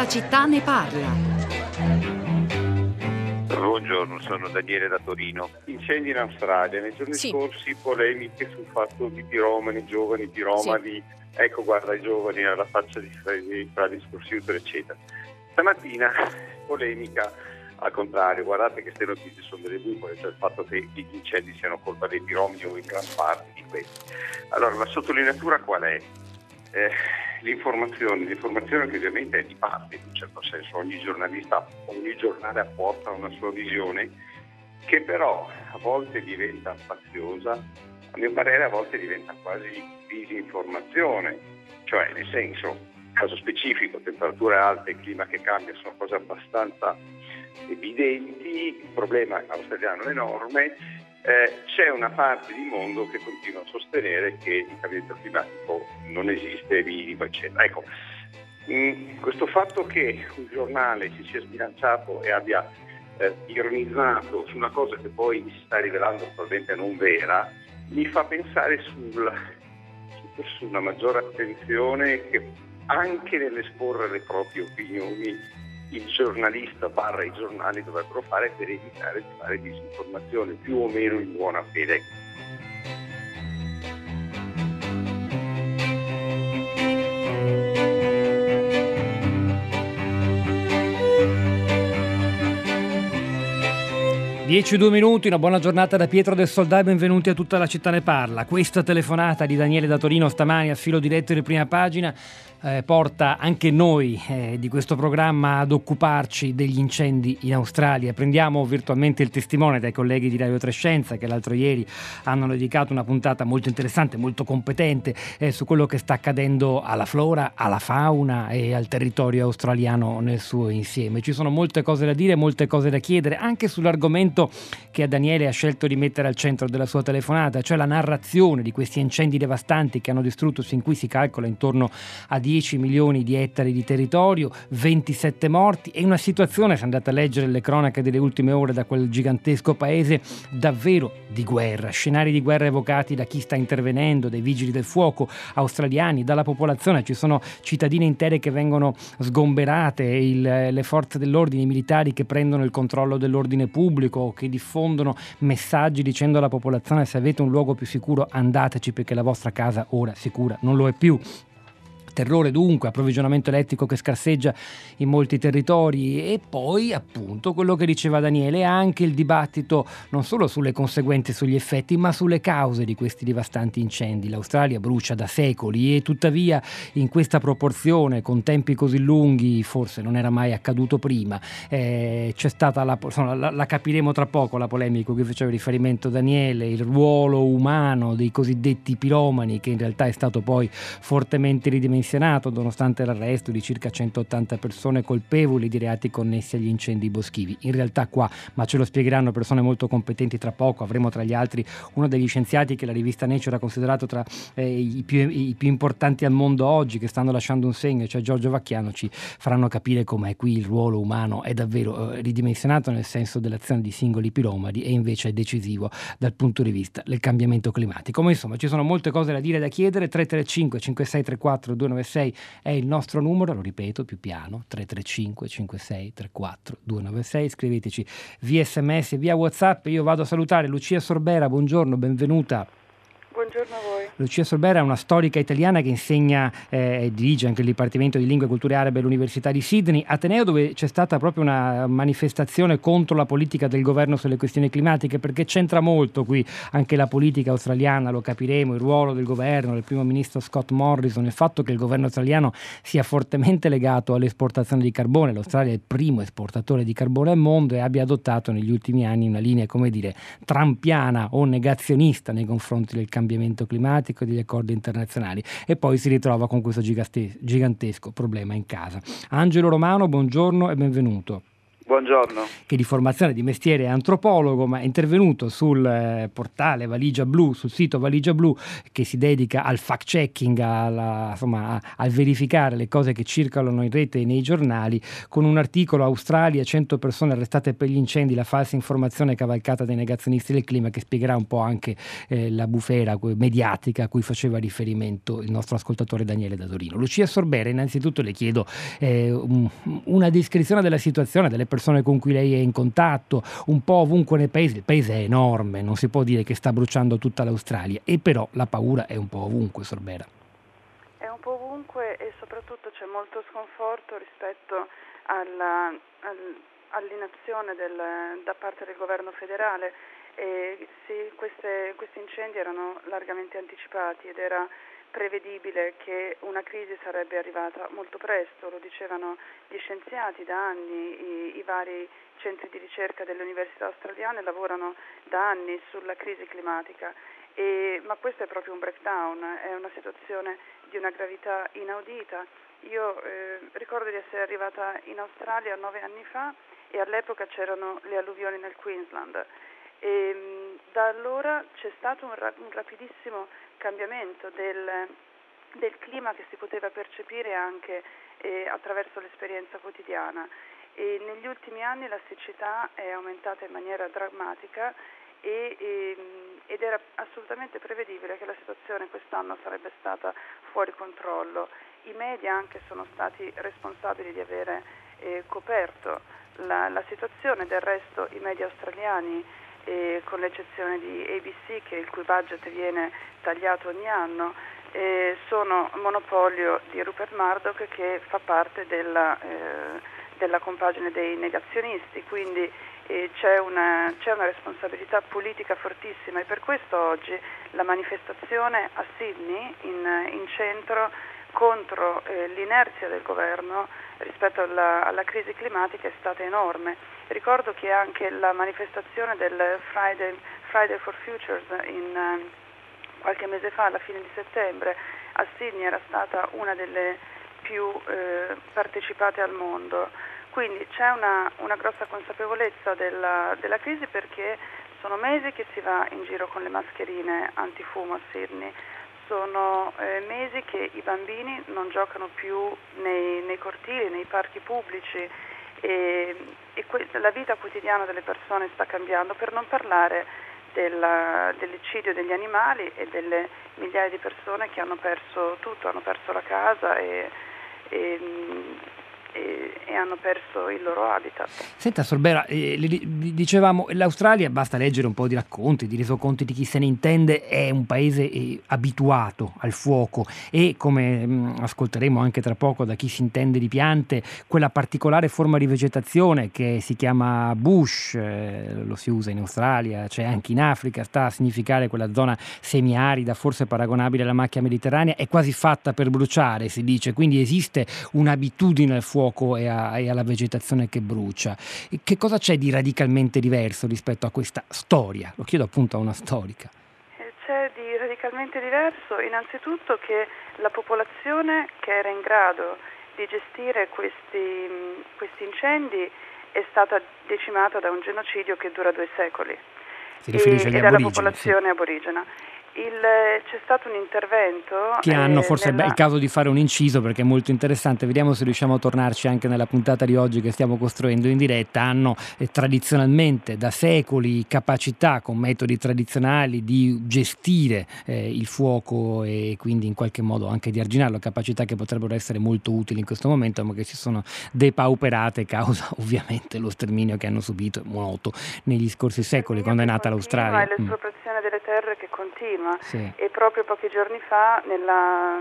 la città ne parla. Buongiorno, sono Daniele da Torino. Incendi in Australia. Nei giorni Sì. scorsi polemiche sul fatto di piromani, giovani piromani. Ecco, guarda, i giovani alla faccia di di strade discorsive, eccetera. Stamattina polemica al contrario, guardate che queste notizie sono delle bufale, cioè il fatto che gli incendi siano colpa dei piromani o in gran parte di questi. Allora, la sottolineatura qual è? Eh, l'informazione, l'informazione che ovviamente è di parte, in un certo senso, ogni giornalista, ogni giornale apporta una sua visione che però a volte diventa spaziosa, a mio parere a volte diventa quasi disinformazione, cioè nel senso, caso specifico, temperature alte, clima che cambia sono cose abbastanza evidenti, il problema australiano è enorme, eh, c'è una parte di mondo che continua a sostenere che il cambiamento climatico non esiste, minimo, eccetera. Ecco, mh, questo fatto che un giornale si sia sbilanciato e abbia eh, ironizzato su una cosa che poi si sta rivelando probabilmente non vera, mi fa pensare sul, su, su una maggiore attenzione che anche nell'esporre le proprie opinioni il giornalista barra i giornali dovrebbero fare per evitare di fare disinformazione più o meno in buona fede. 10-2 minuti, una buona giornata da Pietro del Soldà e benvenuti a tutta la città ne parla. Questa telefonata di Daniele da Torino stamani a filo diretto di prima pagina eh, porta anche noi eh, di questo programma ad occuparci degli incendi in Australia. Prendiamo virtualmente il testimone dai colleghi di Radio Trescenza che l'altro ieri hanno dedicato una puntata molto interessante, molto competente eh, su quello che sta accadendo alla flora, alla fauna e al territorio australiano nel suo insieme. Ci sono molte cose da dire, molte cose da chiedere, anche sull'argomento che Daniele ha scelto di mettere al centro della sua telefonata, cioè la narrazione di questi incendi devastanti che hanno distrutto sin qui si calcola intorno a 10 milioni di ettari di territorio, 27 morti e una situazione, se andate a leggere le cronache delle ultime ore da quel gigantesco paese, davvero di guerra, scenari di guerra evocati da chi sta intervenendo, dai vigili del fuoco australiani, dalla popolazione, ci sono cittadine intere che vengono sgomberate, il, le forze dell'ordine, i militari che prendono il controllo dell'ordine pubblico, che diffondono messaggi dicendo alla popolazione se avete un luogo più sicuro andateci perché la vostra casa ora sicura non lo è più. Terrore dunque, approvvigionamento elettrico che scarseggia in molti territori e poi appunto quello che diceva Daniele, anche il dibattito non solo sulle conseguenze, sugli effetti, ma sulle cause di questi devastanti incendi. L'Australia brucia da secoli e tuttavia in questa proporzione, con tempi così lunghi, forse non era mai accaduto prima. Eh, c'è stata la, insomma, la, la capiremo tra poco la polemica che faceva riferimento Daniele, il ruolo umano dei cosiddetti piromani che in realtà è stato poi fortemente ridimensionato nonostante l'arresto di circa 180 persone colpevoli di reati connessi agli incendi boschivi. In realtà qua, ma ce lo spiegheranno persone molto competenti tra poco, avremo tra gli altri uno degli scienziati che la rivista Nature ha considerato tra eh, i, più, i, più, importanti al mondo oggi, che stanno lasciando un segno, cioè Giorgio Vacchiano, ci faranno capire com'è qui il ruolo umano è davvero eh, ridimensionato nel senso dell'azione di singoli piromadi e invece è decisivo dal punto di vista del cambiamento climatico. Ma insomma ci sono molte cose da dire e da chiedere, 335 5634 296 è il nostro numero, lo ripeto più piano, 335 56 34 296, scriveteci via sms via whatsapp, io vado a salutare Lucia Sorbera, buongiorno, benvenuta. Buongiorno a voi. Lucia Sorbera è una storica italiana che insegna eh, e dirige anche il Dipartimento di Lingue e Culture Arabe all'Università di Sydney, Ateneo dove c'è stata proprio una manifestazione contro la politica del governo sulle questioni climatiche perché c'entra molto qui anche la politica australiana, lo capiremo, il ruolo del governo, del primo ministro Scott Morrison, il fatto che il governo australiano sia fortemente legato all'esportazione di carbone, l'Australia è il primo esportatore di carbone al mondo e abbia adottato negli ultimi anni una linea, come dire, trampiana o negazionista nei confronti del cambiamento climatico e degli accordi internazionali e poi si ritrova con questo gigantesco problema in casa. Angelo Romano, buongiorno e benvenuto. Buongiorno. Che di formazione di mestiere è antropologo, ma è intervenuto sul eh, portale Valigia Blu, sul sito Valigia Blu, che si dedica al fact-checking, alla, insomma, a, verificare le cose che circolano in rete e nei giornali, con un articolo Australia, 100 persone arrestate per gli incendi, la falsa informazione cavalcata dai negazionisti del clima, che spiegherà un po' anche eh, la bufera mediatica a cui faceva riferimento il nostro ascoltatore Daniele da Torino. Lucia Sorbera, innanzitutto le chiedo eh, un, una descrizione della situazione, delle persone persone con cui lei è in contatto, un po' ovunque nel paese, il paese è enorme, non si può dire che sta bruciando tutta l'Australia, e però la paura è un po' ovunque, Sorbera. È un po' ovunque e soprattutto c'è molto sconforto rispetto alla, al, all'inazione del, da parte del governo federale. E sì, queste, questi incendi erano largamente anticipati ed era prevedibile che una crisi sarebbe arrivata molto presto, lo dicevano gli scienziati da anni, i, i vari centri di ricerca delle università australiane lavorano da anni sulla crisi climatica, e, ma questo è proprio un breakdown, è una situazione di una gravità inaudita. Io eh, ricordo di essere arrivata in Australia nove anni fa e all'epoca c'erano le alluvioni nel Queensland. E, da allora c'è stato un, ra- un rapidissimo cambiamento del, del, clima che si poteva percepire anche eh, attraverso l'esperienza quotidiana. E negli ultimi anni la siccità è aumentata in maniera drammatica e, e, ehm, ed era assolutamente prevedibile che la situazione quest'anno sarebbe stata fuori controllo. I media anche sono stati responsabili di avere eh, coperto la, la situazione, del resto i media australiani eh, con l'eccezione di ABC che il cui budget viene tagliato ogni anno, eh, sono monopolio di Rupert Murdoch che fa parte della, eh, della compagine dei negazionisti, quindi eh, c'è una, c'è, una, responsabilità politica fortissima e per questo oggi la manifestazione a Sydney in, in centro contro eh, l'inerzia del governo rispetto alla, alla, crisi climatica è stata enorme. Ricordo che anche la manifestazione del Friday, Friday for Futures in, uh, qualche mese fa, alla fine di settembre, a Sydney era stata una delle più eh, partecipate al mondo. Quindi c'è una, una grossa consapevolezza della, della crisi perché sono mesi che si va in giro con le mascherine antifumo a Sydney. Sono eh, mesi che i bambini non giocano più nei, nei cortili, nei parchi pubblici e, e que- la vita quotidiana delle persone sta cambiando, per non parlare della, dell'eccidio degli animali e delle migliaia di persone che hanno perso tutto, hanno perso la casa e, e e, hanno perso il loro habitat. Senta Sorbera, eh, dicevamo l'Australia, basta leggere un po' di racconti, di resoconti di chi se ne intende, è un paese eh, abituato al fuoco e come mh, mm, ascolteremo anche tra poco da chi si intende di piante, quella particolare forma di vegetazione che si chiama bush, eh, lo si usa in Australia, c'è anche in Africa, sta a significare quella zona semiarida, forse paragonabile alla macchia mediterranea, è quasi fatta per bruciare, si dice, quindi esiste un'abitudine al fuoco fuoco e, a, e alla vegetazione che brucia. Che cosa c'è di radicalmente diverso rispetto a questa storia? Lo chiedo appunto a una storica eh, c'è di radicalmente diverso innanzitutto che la popolazione che era in grado di gestire questi, questi incendi è stata decimata da un genocidio che dura due secoli si riferisce e, e dalla popolazione sì. aborigena. Il, c'è stato un intervento. Che hanno, eh, forse nella... è il caso di fare un inciso perché è molto interessante. Vediamo se riusciamo a tornarci anche nella puntata di oggi che stiamo costruendo in diretta. Hanno eh, tradizionalmente da secoli capacità con metodi tradizionali di gestire eh, il fuoco e quindi in qualche modo anche di arginarlo, capacità che potrebbero essere molto utili in questo momento, ma che si sono depauperate causa ovviamente lo sterminio che hanno subito molto negli scorsi secoli quando è nata l'Australia. E l'espropriazione delle terre che continua continua sì. e proprio pochi giorni fa nella,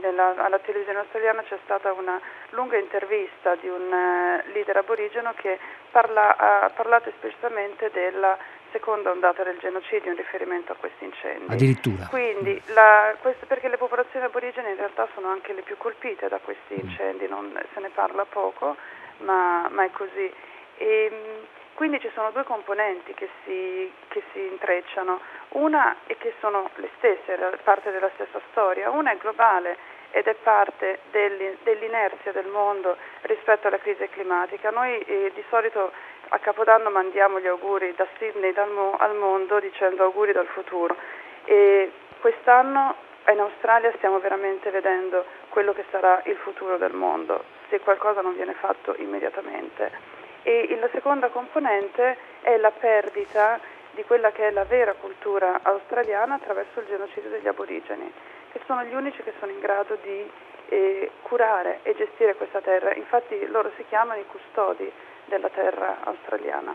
nella, alla televisione australiana c'è stata una lunga intervista di un uh, leader aborigeno che parla, ha parlato esplicitamente della seconda ondata del genocidio in riferimento a questi incendi. Addirittura. Quindi, la, questo, perché le popolazioni aborigene in realtà sono anche le più colpite da questi mm. incendi, non, se ne parla poco, ma, ma è così. E, ehm, quindi ci sono due componenti che si, che si, intrecciano, una è che sono le stesse, parte della stessa storia, una è globale ed è parte dell'inerzia del mondo rispetto alla crisi climatica. Noi eh, di solito a Capodanno mandiamo gli auguri da Sydney dal mo- al mondo dicendo auguri dal futuro e quest'anno in Australia stiamo veramente vedendo quello che sarà il futuro del mondo se qualcosa non viene fatto immediatamente. E la seconda componente è la perdita di quella che è la vera cultura australiana attraverso il genocidio degli aborigeni che sono gli unici che sono in grado di eh, curare e gestire questa terra. Infatti loro si chiamano i custodi della terra australiana.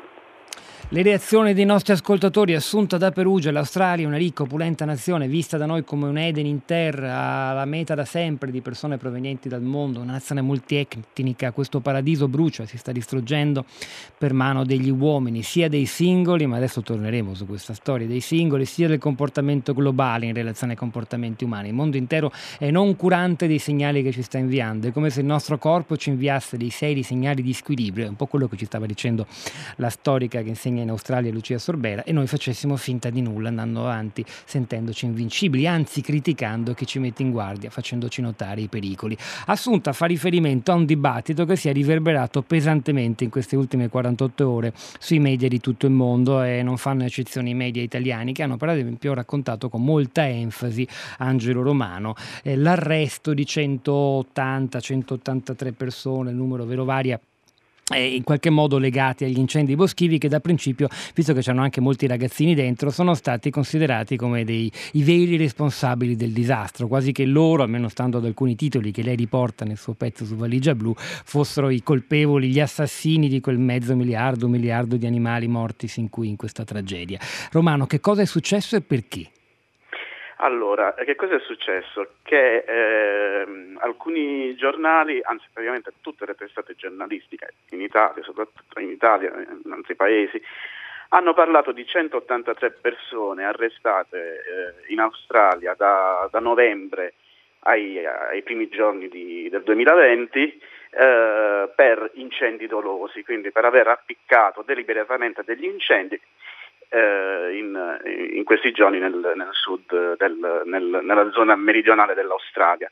Le reazioni dei nostri ascoltatori, assunta da Perugia, l'Australia, una ricca, opulenta nazione, vista da noi come un Eden in terra, la meta da sempre di persone provenienti dal mondo, una nazione multietnica, questo paradiso brucia, si sta distruggendo per mano degli uomini, sia dei singoli, ma adesso torneremo su questa storia, dei singoli, sia del comportamento globale in relazione ai comportamenti umani. Il mondo intero è non curante dei segnali che ci sta inviando, è come se il nostro corpo ci inviasse dei seri segnali di squilibrio, è un po' quello che ci stava dicendo la storica che insegna in Australia Lucia Sorbera e noi facessimo finta di nulla andando avanti sentendoci invincibili, anzi criticando chi ci mette in guardia, facendoci notare i pericoli. Assunta fa riferimento a un dibattito che si è riverberato pesantemente in queste ultime 48 ore sui media di tutto il mondo e non fanno eccezione i media italiani che hanno per esempio raccontato con molta enfasi Angelo Romano eh, l'arresto di 180-183 persone, il numero vero varia in qualche modo legati agli incendi boschivi che da principio, visto che c'erano anche molti ragazzini dentro, sono stati considerati come dei, i veri responsabili del disastro, quasi che loro, almeno stando ad alcuni titoli che lei riporta nel suo pezzo su Valigia Blu, fossero i colpevoli, gli assassini di quel mezzo miliardo, miliardo di animali morti sin qui in questa tragedia. Romano, che cosa è successo e perché? Allora, che cosa è successo? Che eh, alcuni giornali, anzi praticamente tutte le testate giornalistiche in Italia, soprattutto in Italia e in altri paesi, hanno parlato di 183 persone arrestate eh, in Australia da, da novembre ai, ai, primi giorni di, del 2020 eh, per incendi dolosi, quindi per aver appiccato deliberatamente degli incendi eh, in, in, questi giorni nel, nel sud, del, nel, nella zona meridionale dell'Australia.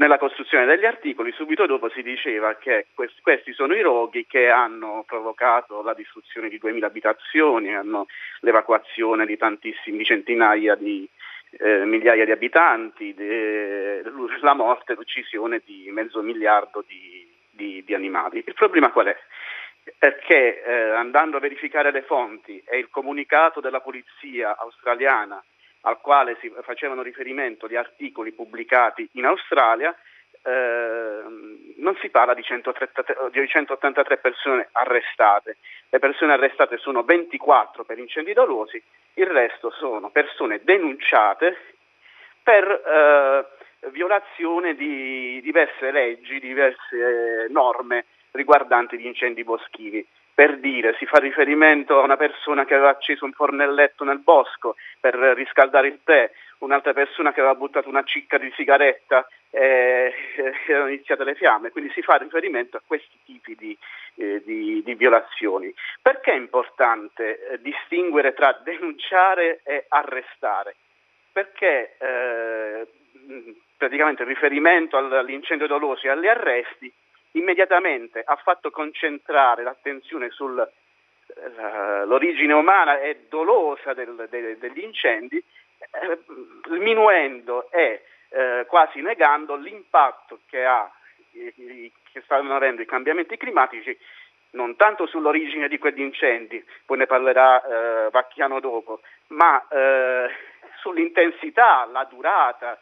Nella costruzione degli articoli subito dopo si diceva che questi, sono i roghi che hanno provocato la distruzione di 2000 abitazioni, hanno l'evacuazione di tantissimi, di centinaia di eh, migliaia di abitanti, de, la morte, l'uccisione di mezzo miliardo di, di, di animali. Il problema qual è? perché eh, andando a verificare le fonti e il comunicato della polizia australiana al quale si facevano riferimento gli articoli pubblicati in Australia, eh, non si parla di, 133, di 183 persone arrestate. Le persone arrestate sono 24 per incendi dolosi, il resto sono persone denunciate per eh, violazione di diverse leggi, diverse norme riguardanti gli incendi boschivi. Per dire, si fa riferimento a una persona che aveva acceso un fornelletto nel bosco per riscaldare il tè, un'altra persona che aveva buttato una cicca di sigaretta e erano iniziate le fiamme, quindi si fa riferimento a questi tipi di, eh, di, di violazioni. Perché è importante eh, distinguere tra denunciare e arrestare? Perché eh, praticamente il riferimento all'incendio doloso e agli arresti immediatamente ha fatto concentrare l'attenzione sull'origine eh, umana e dolosa del, de, degli incendi, eh, sminuendo e eh, quasi negando l'impatto che, ha, che stanno avendo i cambiamenti climatici non tanto sull'origine di quegli incendi, poi ne parlerà eh, Vacchiano dopo, ma eh, sull'intensità, la durata,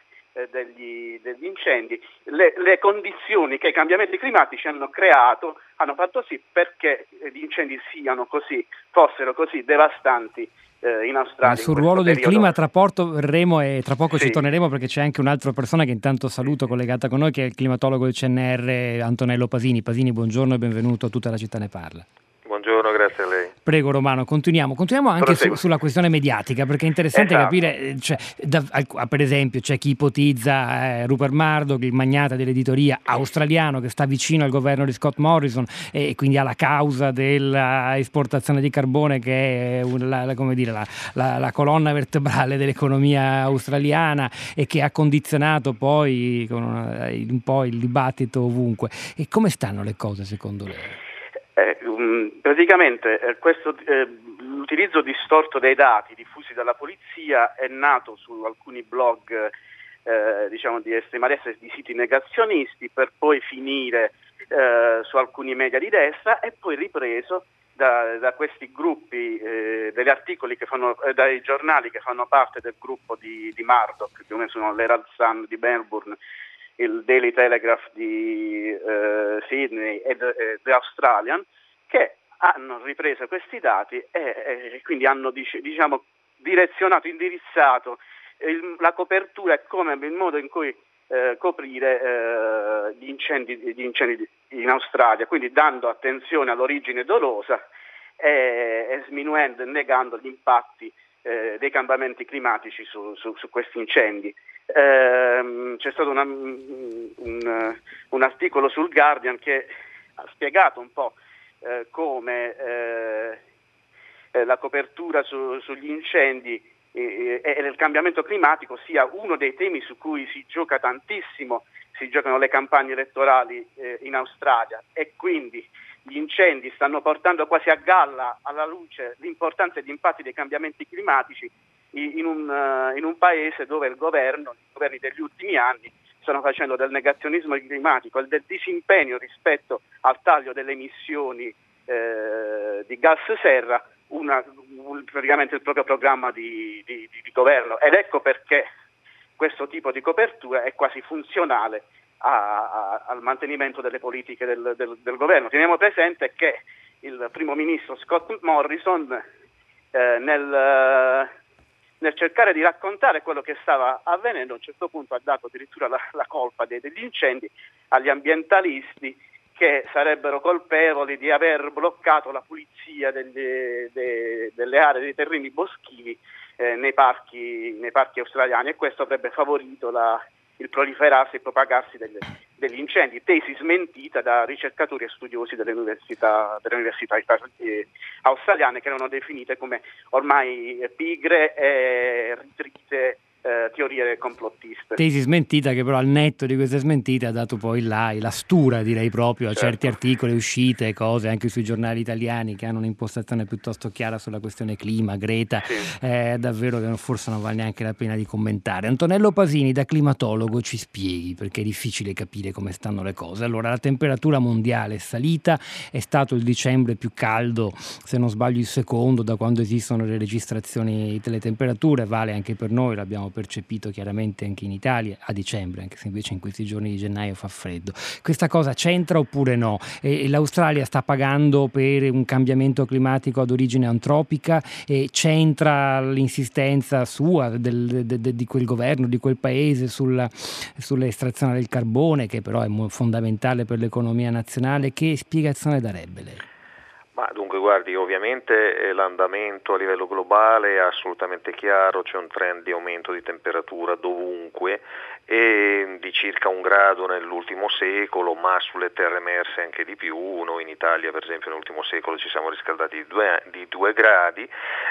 degli, degli, incendi, le, le, condizioni che i cambiamenti climatici hanno creato hanno fatto sì perché gli incendi siano così, fossero così devastanti eh, in Australia. sul ruolo del periodo. clima tra, porto, verremo e tra poco sì. ci torneremo perché c'è anche un'altra persona che intanto saluto collegata con noi che è il climatologo del CNR Antonello Pasini. Pasini, buongiorno e benvenuto a tutta la città ne parla. Buongiorno, grazie a lei. Prego Romano, continuiamo. Continuiamo anche su, sulla questione mediatica, perché è interessante esatto. capire, eh, cioè, da, per esempio, c'è chi ipotizza eh, Rupert Murdoch, il magnata dell'editoria australiano che sta vicino al governo di Scott Morrison e quindi alla causa dell'esportazione di carbone che è la, la, dire, la, la colonna vertebrale dell'economia australiana e che ha condizionato poi una, un po' il dibattito ovunque. E come stanno le cose secondo lei? Eh, praticamente eh, questo, eh, l'utilizzo distorto dei dati diffusi dalla polizia è nato su alcuni blog eh, diciamo di estrema destra e di siti negazionisti per poi finire eh, su alcuni media di destra e poi ripreso da, da questi gruppi, eh, degli articoli che fanno, dai giornali che fanno parte del gruppo di, di Murdoch, più o meno sono l'Herald Sun di Melbourne, il Daily Telegraph di eh, Sydney e eh, The Australian, che hanno ripreso questi dati e, e quindi hanno diciamo, direzionato, indirizzato il, la copertura e come il modo in cui eh, coprire eh, gli, incendi, gli, incendi, in Australia, quindi dando attenzione all'origine dolosa e, e sminuendo e negando gli impatti eh, dei cambiamenti climatici su, su, su questi incendi. Eh, c'è stato una, un, un, articolo sul Guardian che ha spiegato un po' eh, come eh, eh, la copertura su, sugli incendi e, e il cambiamento climatico sia uno dei temi su cui si gioca tantissimo, si giocano le campagne elettorali eh, in Australia. E quindi gli incendi stanno portando quasi a galla alla luce l'importanza e gli impatti dei cambiamenti climatici in un, uh, in un paese dove il governo, i governi degli ultimi anni stanno facendo del negazionismo climatico e del disimpegno rispetto al taglio delle emissioni eh, di gas serra una, un, praticamente il proprio programma di, di, di, governo ed ecco perché questo tipo di copertura è quasi funzionale a, a, al mantenimento delle politiche del, del, del, governo. Teniamo presente che il primo ministro Scott Morrison eh, nel, nel, cercare di raccontare quello che stava avvenendo a un certo punto ha dato addirittura la, la colpa dei, degli incendi agli ambientalisti che sarebbero colpevoli di aver bloccato la pulizia delle, de, delle aree dei terreni boschivi eh, nei, parchi, nei, parchi, australiani e questo avrebbe favorito la, il proliferarsi e propagarsi delle, degli incendi, tesi smentita da ricercatori e studiosi delle università, delle università eh, australiane che erano definite come ormai pigre e ritrite eh, teorie complottiste. Tesi smentita che però al netto di queste smentite ha dato poi la, la stura direi proprio a certo. certi articoli, uscite, cose anche sui giornali italiani che hanno un'impostazione piuttosto chiara sulla questione clima, Greta, sì. eh, davvero che forse non vale neanche la pena di commentare. Antonello Pasini da climatologo ci spieghi perché è difficile capire come stanno le cose. Allora la temperatura mondiale è salita, è stato il dicembre più caldo, se non sbaglio il secondo da quando esistono le registrazioni delle temperature, vale anche per noi, l'abbiamo percepito chiaramente anche in Italia a dicembre, anche se invece in questi giorni di gennaio fa freddo. Questa cosa c'entra oppure no? E L'Australia sta pagando per un cambiamento climatico ad origine antropica e c'entra l'insistenza sua del, de, de, di quel governo, di quel paese sulla, sull'estrazione del carbone, che però è fondamentale per l'economia nazionale. Che spiegazione darebbe lei? Ma dunque guardi, ovviamente eh, l'andamento a livello globale è assolutamente chiaro, c'è un trend di aumento di temperatura dovunque e di circa un grado nell'ultimo secolo, ma sulle terre emerse anche di più. Noi in Italia, per esempio, nell'ultimo secolo ci siamo riscaldati di due, di due gradi.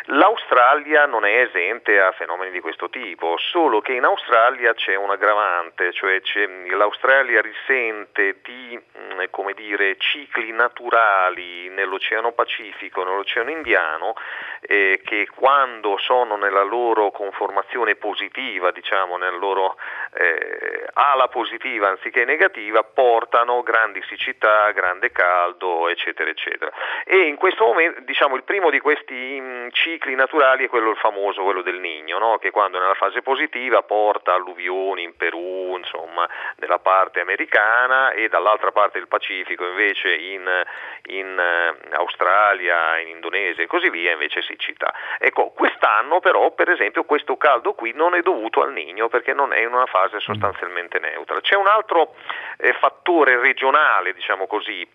L'Australia non è esente a fenomeni di questo tipo, solo che in Australia c'è un aggravante, cioè l'Australia risente di come dire, cicli naturali nell'oceano Pacifico, nell'Oceano Indiano, eh, che quando sono nella loro conformazione positiva, diciamo, nella loro eh, ala positiva anziché negativa, portano grandi siccità, grande caldo, eccetera, eccetera. E in questo momento, diciamo, il primo di questi mm, cicli naturali è quello famoso, quello del Nigno, no? che quando è nella fase positiva porta alluvioni in Perù, insomma, nella parte americana e dall'altra parte del Pacifico, invece in, in uh, Australia, in Indonesia e così via invece siccità. Ecco, quest'anno però per esempio questo caldo qui non è dovuto al Nigno perché non è in una fase sostanzialmente neutra. C'è un altro eh, fattore regionale, diciamo così,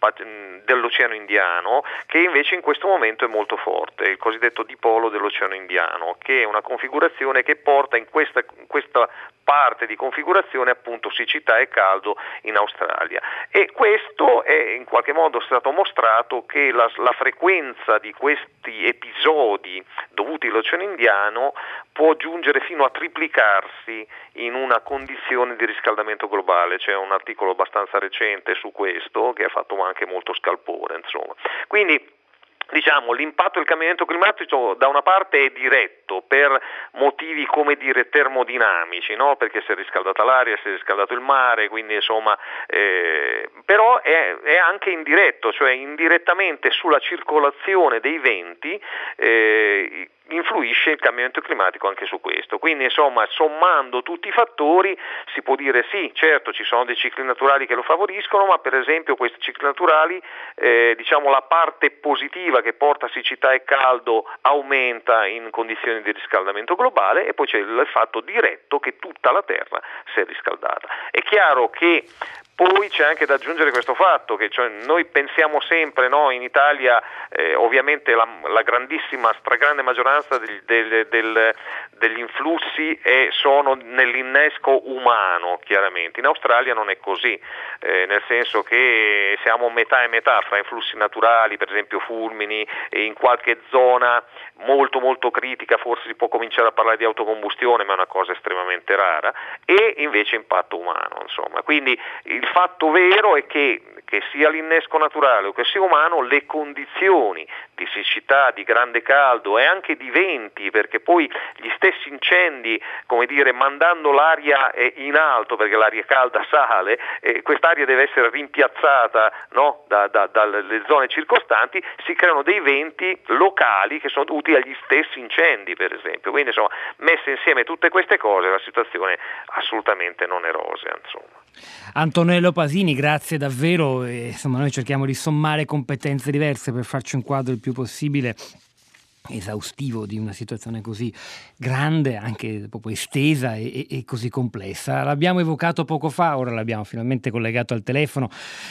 dell'Oceano Indiano che invece in questo momento è molto forte, il cosiddetto dipolo dell'Oceano Indiano, che è una configurazione che porta in questa, in questa parte di configurazione appunto siccità e caldo in Australia e questo è in qualche modo stato mostrato che la, la frequenza di questi episodi dovuti all'Oceano Indiano può giungere fino a triplicarsi in una condizione di riscaldamento globale, c'è un articolo abbastanza recente su questo che ha fatto anche molto scalpore, insomma. Quindi diciamo, l'impatto del cambiamento climatico da una parte è diretto per motivi come dire termodinamici, no? perché si è riscaldata l'aria, si è riscaldato il mare, quindi insomma, eh, però è, è, anche indiretto, cioè indirettamente sulla circolazione dei venti eh, influisce il cambiamento climatico anche su questo. Quindi insomma sommando tutti i fattori si può dire sì, certo ci sono dei cicli naturali che lo favoriscono, ma per esempio questi cicli naturali, eh, diciamo la parte positiva che porta siccità e caldo aumenta in condizioni di riscaldamento globale e poi c'è il fatto diretto che tutta la Terra si è riscaldata. È chiaro che poi c'è anche da aggiungere questo fatto che cioè, noi pensiamo sempre no, in Italia, eh, ovviamente la, la, grandissima, stragrande maggioranza del, del, del, degli influssi è, sono nell'innesco umano, chiaramente. In Australia non è così, eh, nel senso che siamo metà e metà fra influssi naturali, per esempio fulmini, e in qualche zona molto molto critica forse si può cominciare a parlare di autocombustione, ma è una cosa estremamente rara, e invece impatto umano. Insomma. Quindi il fatto vero è che, che sia l'innesco naturale o che sia umano, le condizioni di siccità, di grande caldo e anche di venti, perché poi gli stessi incendi, come dire, mandando l'aria eh, in alto, perché l'aria calda sale, eh, quest'aria deve essere rimpiazzata no, da, da, dalle zone circostanti, si creano dei venti locali che sono dovuti agli stessi incendi, per esempio. Quindi, insomma, messe insieme tutte queste cose, la situazione assolutamente non è rosea. Insomma. Antonello Pasini, grazie davvero. E, insomma, noi cerchiamo di sommare competenze diverse per farci un quadro il più possibile esaustivo di una situazione così grande, anche proprio estesa e, e, così complessa. L'abbiamo evocato poco fa, ora l'abbiamo finalmente collegato al telefono,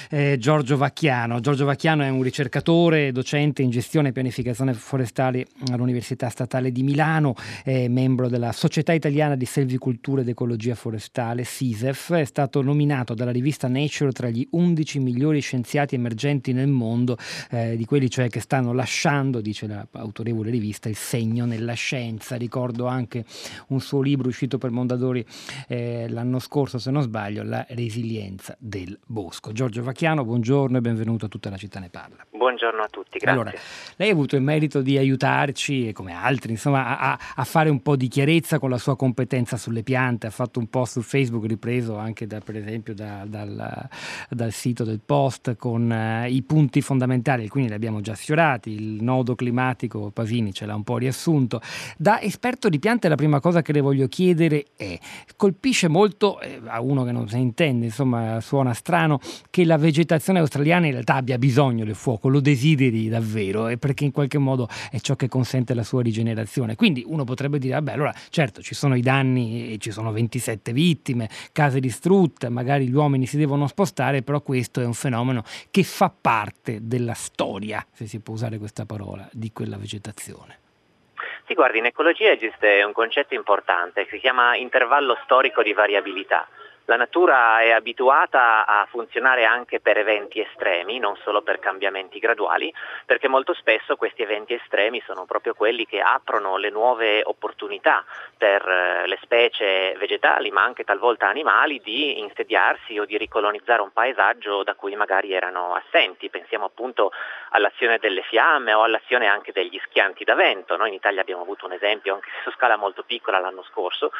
eh, Giorgio Vacchiano. Giorgio Vacchiano è un ricercatore, docente in gestione e pianificazione forestale all'Università Statale di Milano, è membro della Società Italiana di Selvicoltura ed Ecologia Forestale, SISEF, è stato nominato dalla rivista Nature tra gli 11 migliori scienziati emergenti nel mondo, eh, di quelli cioè che stanno lasciando, dice l'autorevole rivista, il segno nella scienza. Ricordo ricordo anche un suo libro uscito per Mondadori eh, l'anno scorso, se non sbaglio, La resilienza del bosco. Giorgio Vacchiano, buongiorno e benvenuto a tutta la città ne parla. Buongiorno a tutti, grazie. Allora, lei ha avuto il merito di aiutarci, e come altri, insomma, a, a, fare un po' di chiarezza con la sua competenza sulle piante. Ha fatto un post su Facebook ripreso anche da, per esempio da, dal, dal, sito del Post con uh, i punti fondamentali, alcuni li abbiamo già sfiorati, il nodo climatico, Pasini ce l'ha un po' riassunto. Da esperto di piante la prima cosa che le voglio chiedere è, colpisce molto, eh, a uno che non se ne intende, insomma suona strano, che la vegetazione australiana in realtà abbia bisogno del fuoco, lo desideri davvero, e perché in qualche modo è ciò che consente la sua rigenerazione. Quindi uno potrebbe dire, vabbè, allora certo ci sono i danni, e ci sono 27 vittime, case distrutte, magari gli uomini si devono spostare, però questo è un fenomeno che fa parte della storia, se si può usare questa parola, di quella vegetazione. Sì, guardi, in ecologia esiste un concetto importante che si chiama intervallo storico di variabilità. La natura è abituata a funzionare anche per eventi estremi, non solo per cambiamenti graduali, perché molto spesso questi eventi estremi sono proprio quelli che aprono le nuove opportunità per eh, le specie vegetali, ma anche talvolta animali, di insediarsi o di ricolonizzare un paesaggio da cui magari erano assenti. Pensiamo appunto all'azione delle fiamme o all'azione anche degli schianti da vento. Noi in Italia abbiamo avuto un esempio anche su scala molto piccola l'anno scorso.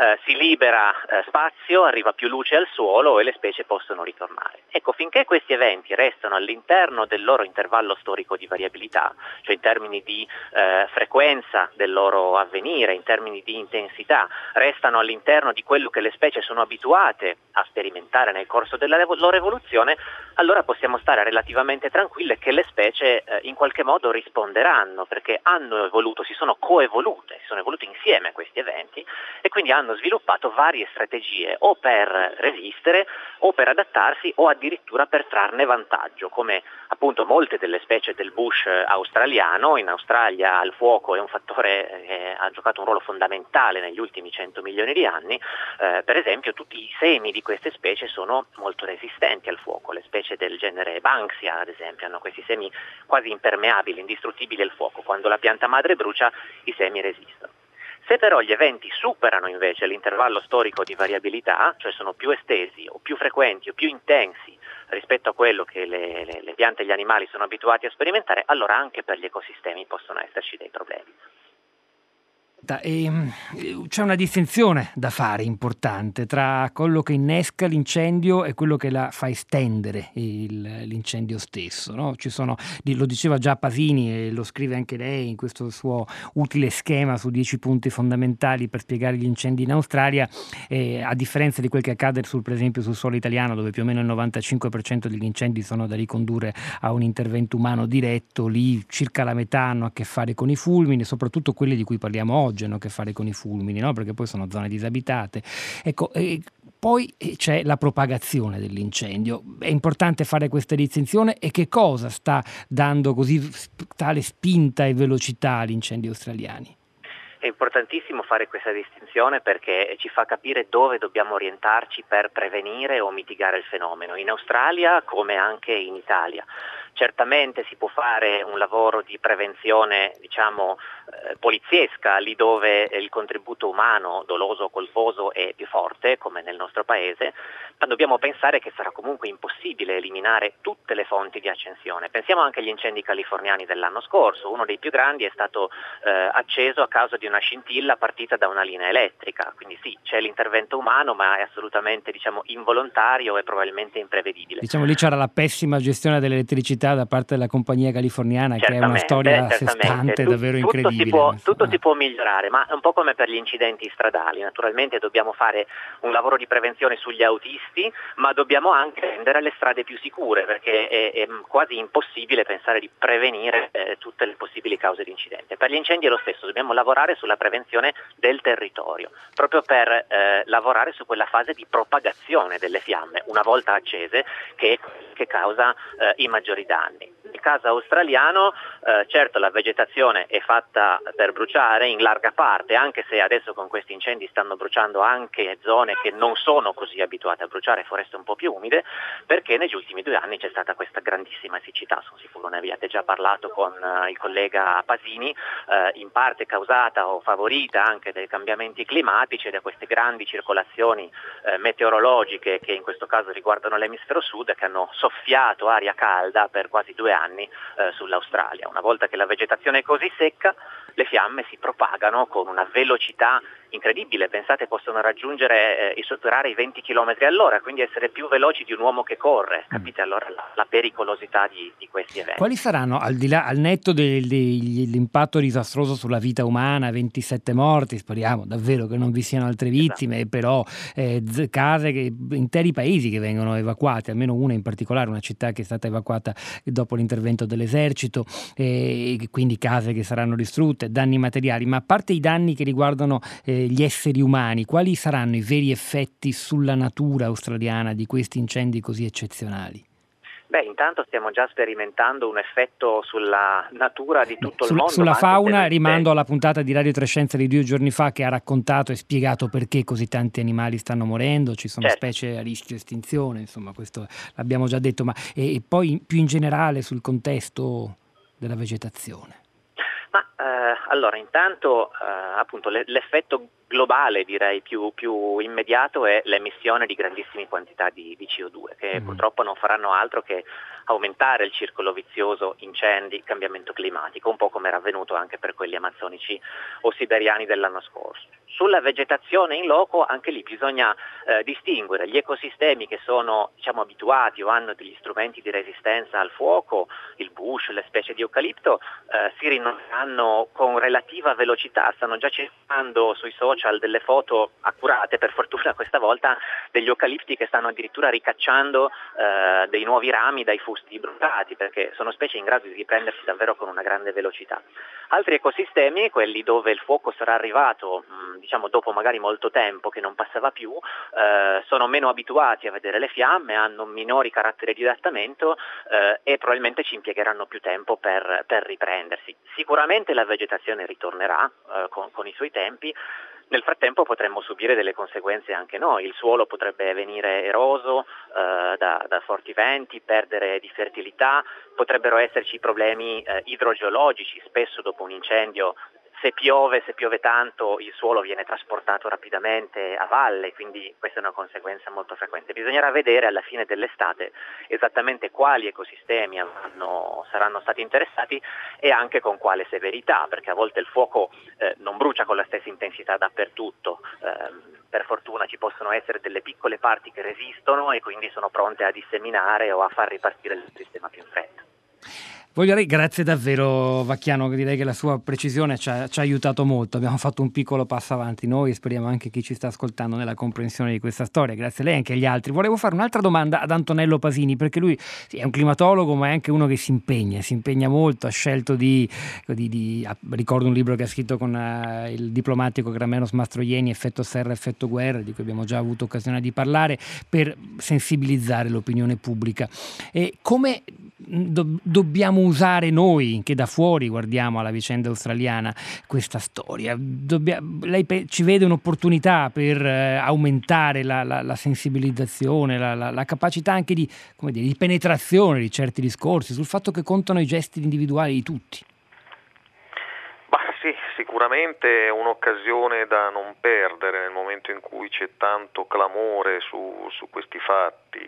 Eh, si libera eh, spazio, arriva più luce al suolo e le specie possono ritornare. Ecco, finché questi eventi restano all'interno del loro intervallo storico di variabilità, cioè in termini di eh, frequenza del loro avvenire, in termini di intensità, restano all'interno di quello che le specie sono abituate a sperimentare nel corso della loro evoluzione, allora possiamo stare relativamente tranquille che le specie eh, in qualche modo risponderanno perché hanno evoluto, si sono coevolute, si sono evolute insieme a questi eventi e quindi hanno sviluppato varie strategie o per resistere o per adattarsi o addirittura per trarne vantaggio, come appunto molte delle specie del bush australiano, in Australia il fuoco è un fattore che ha giocato un ruolo fondamentale negli ultimi 100 milioni di anni, eh, per esempio tutti i semi di queste specie sono molto resistenti al fuoco, le specie del genere Banksia ad esempio hanno questi semi quasi impermeabili, indistruttibili al fuoco, quando la pianta madre brucia i semi resistono. Se però gli eventi superano invece l'intervallo storico di variabilità, cioè sono più estesi o più frequenti o più intensi rispetto a quello che le, le, le piante e gli animali sono abituati a sperimentare, allora anche per gli ecosistemi possono esserci dei problemi. E, ehm, c'è una distinzione da fare importante tra quello che innesca l'incendio e quello che la fa estendere il, l'incendio stesso. No? Sono, lo diceva già Pasini e lo scrive anche lei in questo suo utile schema su dieci punti fondamentali per spiegare gli incendi in Australia, eh, a differenza di quel che accade sul, per esempio sul suolo italiano dove più o meno il 95% degli incendi sono da ricondurre a un intervento umano diretto, lì circa la metà hanno a che fare con i fulmini, soprattutto quelli di cui parliamo oggi a che fare con i fulmini, no? perché poi sono zone disabitate. Ecco, eh, poi c'è la propagazione dell'incendio. È importante fare questa distinzione e che cosa sta dando così tale spinta e velocità agli incendi australiani? È importantissimo fare questa distinzione perché ci fa capire dove dobbiamo orientarci per prevenire o mitigare il fenomeno, in Australia come anche in Italia. Certamente si può fare un lavoro di prevenzione diciamo, eh, poliziesca lì dove il contributo umano, doloso o colposo, è più forte, come nel nostro paese, ma dobbiamo pensare che sarà comunque impossibile eliminare tutte le fonti di accensione. Pensiamo anche agli incendi californiani dell'anno scorso, uno dei più grandi è stato eh, acceso a causa di una scintilla partita da una linea elettrica, quindi sì, c'è l'intervento umano, ma è assolutamente diciamo, involontario e probabilmente imprevedibile. Diciamo lì c'era la pessima gestione dell'elettricità da parte della compagnia californiana, che è una storia a sé stante, davvero incredibile si può, tutto si può migliorare, ma è un po' come per gli incidenti stradali. Naturalmente dobbiamo fare un lavoro di prevenzione sugli autisti, ma dobbiamo anche rendere le strade più sicure, perché è, è quasi impossibile pensare di prevenire eh, tutte le possibili cause di incidente. Per gli incendi è lo stesso, dobbiamo lavorare sulla prevenzione del territorio, proprio per eh, lavorare su quella fase di propagazione delle fiamme, una volta accese, che, che causa eh, i maggiori danni. Nel caso australiano, eh, certo la vegetazione è fatta per bruciare in larga parte, anche se adesso con questi incendi stanno bruciando anche zone che non sono così abituate a bruciare, foreste un po' più umide, perché negli ultimi due anni c'è stata questa grandissima siccità, sono sicuro ne abbiate già parlato con uh, il collega Pasini, uh, in parte causata o favorita anche dai cambiamenti climatici e da queste grandi circolazioni uh, meteorologiche che in questo caso riguardano l'emisfero sud che hanno soffiato aria calda per quasi due anni anni eh, sull'Australia. Una volta che la vegetazione è così secca, le fiamme si propagano con una velocità incredibile, pensate possono raggiungere eh, e superare i 20 km all'ora, quindi essere più veloci di un uomo che corre, mm. capite allora la, la pericolosità di, di, questi eventi. Quali saranno, al di là, al netto del, dell'impatto disastroso sulla vita umana, 27 morti, speriamo davvero che non vi siano altre esatto. vittime, esatto. però eh, case, che, interi paesi che vengono evacuati, almeno una in particolare, una città che è stata evacuata dopo l'intervento dell'esercito, eh, quindi case che saranno distrutte, danni materiali, ma a parte i danni che riguardano eh, gli esseri umani, quali saranno i veri effetti sulla natura australiana di questi incendi così eccezionali? Beh, intanto stiamo già sperimentando un effetto sulla natura di tutto Sul, il mondo. Sulla fauna rimando alla puntata di Radio Trescenza di due giorni fa che ha raccontato e spiegato perché così tanti animali stanno morendo, ci sono certo. specie a rischio estinzione, insomma questo l'abbiamo già detto, ma e, e poi più in generale sul contesto della vegetazione. Ma eh, allora, intanto eh, appunto le, l'effetto globale, direi più, più, immediato, è l'emissione di grandissime quantità di, di CO2, che mm. purtroppo non faranno altro che aumentare il circolo vizioso incendi, cambiamento climatico, un po' come era avvenuto anche per quelli amazzonici o siberiani dell'anno scorso. Sulla vegetazione in loco anche lì bisogna eh, distinguere gli ecosistemi che sono diciamo, abituati o hanno degli strumenti di resistenza al fuoco, il bush, le specie di eucalipto, eh, si rinnoveranno con relativa velocità, stanno già cercando sui social delle foto accurate, per fortuna questa volta, degli eucalipti che stanno addirittura ricacciando eh, dei nuovi rami dai fusti bruciati, perché sono specie in grado di riprendersi davvero con una grande velocità. Altri ecosistemi, quelli dove il fuoco sarà arrivato mh, diciamo dopo magari molto tempo che non passava più, eh, sono meno abituati a vedere le fiamme, hanno minori caratteri di adattamento eh, e probabilmente ci impiegheranno più tempo per, per riprendersi. Sicuramente la vegetazione ritornerà eh, con, con i suoi tempi, nel frattempo potremmo subire delle conseguenze anche noi, il suolo potrebbe venire eroso eh, da, da, forti venti, perdere di fertilità, potrebbero esserci problemi eh, idrogeologici, spesso dopo un incendio se piove, se piove tanto, il suolo viene trasportato rapidamente a valle, quindi questa è una conseguenza molto frequente. Bisognerà vedere alla fine dell'estate esattamente quali ecosistemi hanno, saranno stati interessati e anche con quale severità, perché a volte il fuoco eh, non brucia con la stessa intensità dappertutto. Eh, per fortuna ci possono essere delle piccole parti che resistono e quindi sono pronte a disseminare o a far ripartire il sistema più in fretta. Voglio dire, grazie davvero Vacchiano, direi che la sua precisione ci ha, ci ha, aiutato molto, abbiamo fatto un piccolo passo avanti noi e speriamo anche chi ci sta ascoltando nella comprensione di questa storia, grazie a lei e anche agli altri. Volevo fare un'altra domanda ad Antonello Pasini, perché lui sì, è un climatologo ma è anche uno che si impegna, si impegna molto, ha scelto di, di, di ricordo un libro che ha scritto con uh, il diplomatico Gramenos Mastroieni, Effetto Serra, Effetto Guerra, di cui abbiamo già avuto occasione di parlare, per sensibilizzare l'opinione pubblica. E come do- dobbiamo usare noi che da fuori guardiamo alla vicenda australiana questa storia? Dobbia- lei pe- ci vede un'opportunità per eh, aumentare la, la, la sensibilizzazione, la, la, capacità anche di, dire, di penetrazione di certi discorsi sul fatto che contano i gesti individuali di tutti? Sì, sicuramente è un'occasione da non perdere nel momento in cui c'è tanto clamore su, su questi fatti.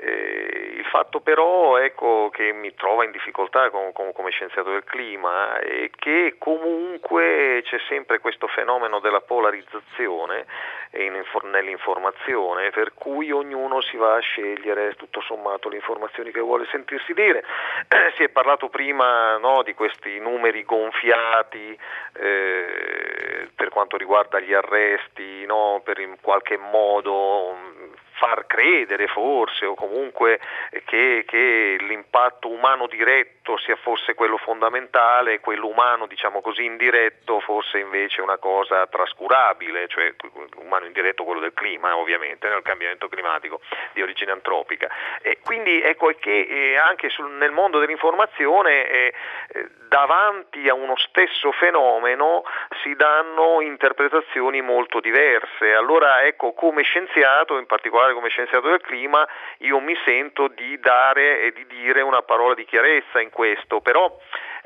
Eh, il fatto però ecco, che mi trova in difficoltà com, com, come scienziato del clima è che comunque c'è sempre questo fenomeno della polarizzazione in, nell'informazione, per cui ognuno si va a scegliere tutto sommato le informazioni che vuole sentirsi dire. si è parlato prima no, di questi numeri gonfiati eh, per quanto riguarda gli arresti, no, per in qualche modo far credere forse o comunque che, che, l'impatto umano diretto sia fosse quello fondamentale e quello umano diciamo così indiretto fosse invece una cosa trascurabile, cioè umano indiretto quello del clima ovviamente, nel cambiamento climatico di origine antropica. E quindi ecco che eh, anche sul, nel mondo dell'informazione eh, eh, davanti a uno stesso fenomeno si danno interpretazioni molto diverse. Allora ecco come scienziato in particolare particolare come scienziato del clima, io mi sento di dare e di dire una parola di chiarezza in questo, però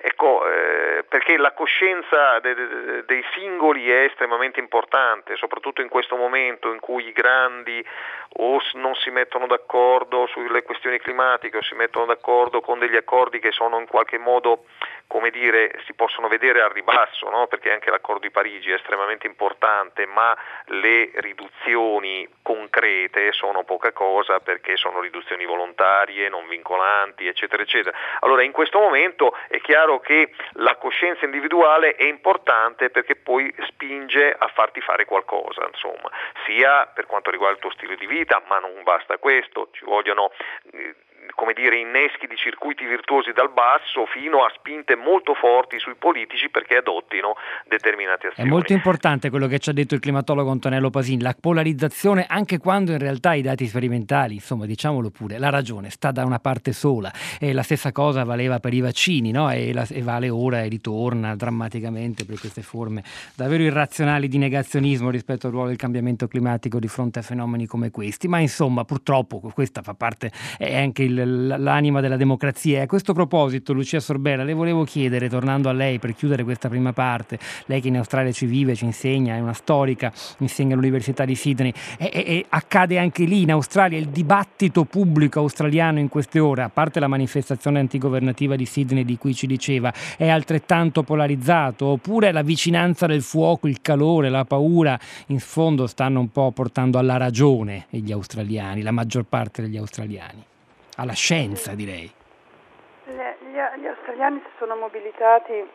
Ecco, eh, perché la coscienza de, de, dei singoli è estremamente importante, soprattutto in questo momento in cui i grandi o non si mettono d'accordo sulle questioni climatiche o si mettono d'accordo con degli accordi che sono in qualche modo, come dire, si possono vedere al ribasso, no? perché anche l'accordo di Parigi è estremamente importante, ma le riduzioni concrete sono poca cosa perché sono riduzioni volontarie, non vincolanti, eccetera, eccetera. Allora in questo momento è chiaro che la coscienza individuale è importante perché poi spinge a farti fare qualcosa, insomma, sia per quanto riguarda il tuo stile di vita, ma non basta questo, ci vogliono eh, come dire, inneschi di circuiti virtuosi dal basso fino a spinte molto forti sui politici perché adottino determinate azioni. È molto importante quello che ci ha detto il climatologo Antonello Pasin, la polarizzazione anche quando in realtà i dati sperimentali, insomma diciamolo pure, la ragione sta da una parte sola e la stessa cosa valeva per i vaccini no? e, la, e vale ora e ritorna drammaticamente per queste forme davvero irrazionali di negazionismo rispetto al ruolo del cambiamento climatico di fronte a fenomeni come questi, ma insomma purtroppo questa fa parte, è anche il il, l'anima della democrazia. E a questo proposito, Lucia Sorbella, le volevo chiedere, tornando a lei per chiudere questa prima parte, lei che in Australia ci vive, ci insegna, è una storica, insegna all'Università di Sydney, e, e, e accade anche lì in Australia il dibattito pubblico australiano in queste ore, a parte la manifestazione antigovernativa di Sydney di cui ci diceva, è altrettanto polarizzato, oppure la vicinanza del fuoco, il calore, la paura, in fondo stanno un po' portando alla ragione gli australiani, la maggior parte degli australiani, alla scienza direi. Gli, gli australiani si sono mobilitati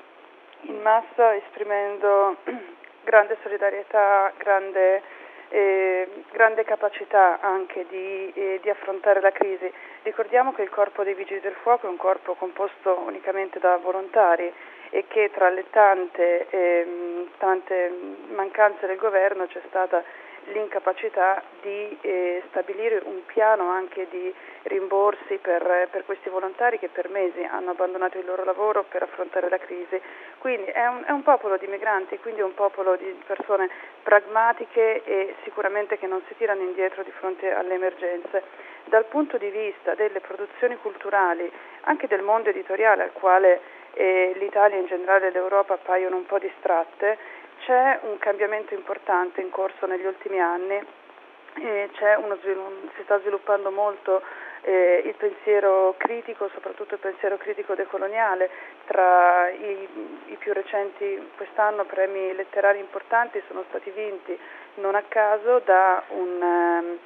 in massa esprimendo grande solidarietà, grande, eh, grande capacità anche di, eh, di, affrontare la crisi. Ricordiamo che il corpo dei vigili del fuoco è un corpo composto unicamente da volontari e che tra le tante, eh, tante mancanze del governo c'è stata l'incapacità di eh, stabilire un piano anche di rimborsi per, per, questi volontari che per mesi hanno abbandonato il loro lavoro per affrontare la crisi. Quindi è un, è un popolo di migranti, quindi è un popolo di persone pragmatiche e sicuramente che non si tirano indietro di fronte alle emergenze. Dal punto di vista delle produzioni culturali, anche del mondo editoriale al quale eh, l'Italia e in generale l'Europa appaiono un po' distratte, c'è un cambiamento importante in corso negli ultimi anni, uno, si sta sviluppando molto eh, il pensiero critico, soprattutto il pensiero critico decoloniale, tra i, i, più recenti quest'anno premi letterari importanti sono stati vinti non a caso da un, um,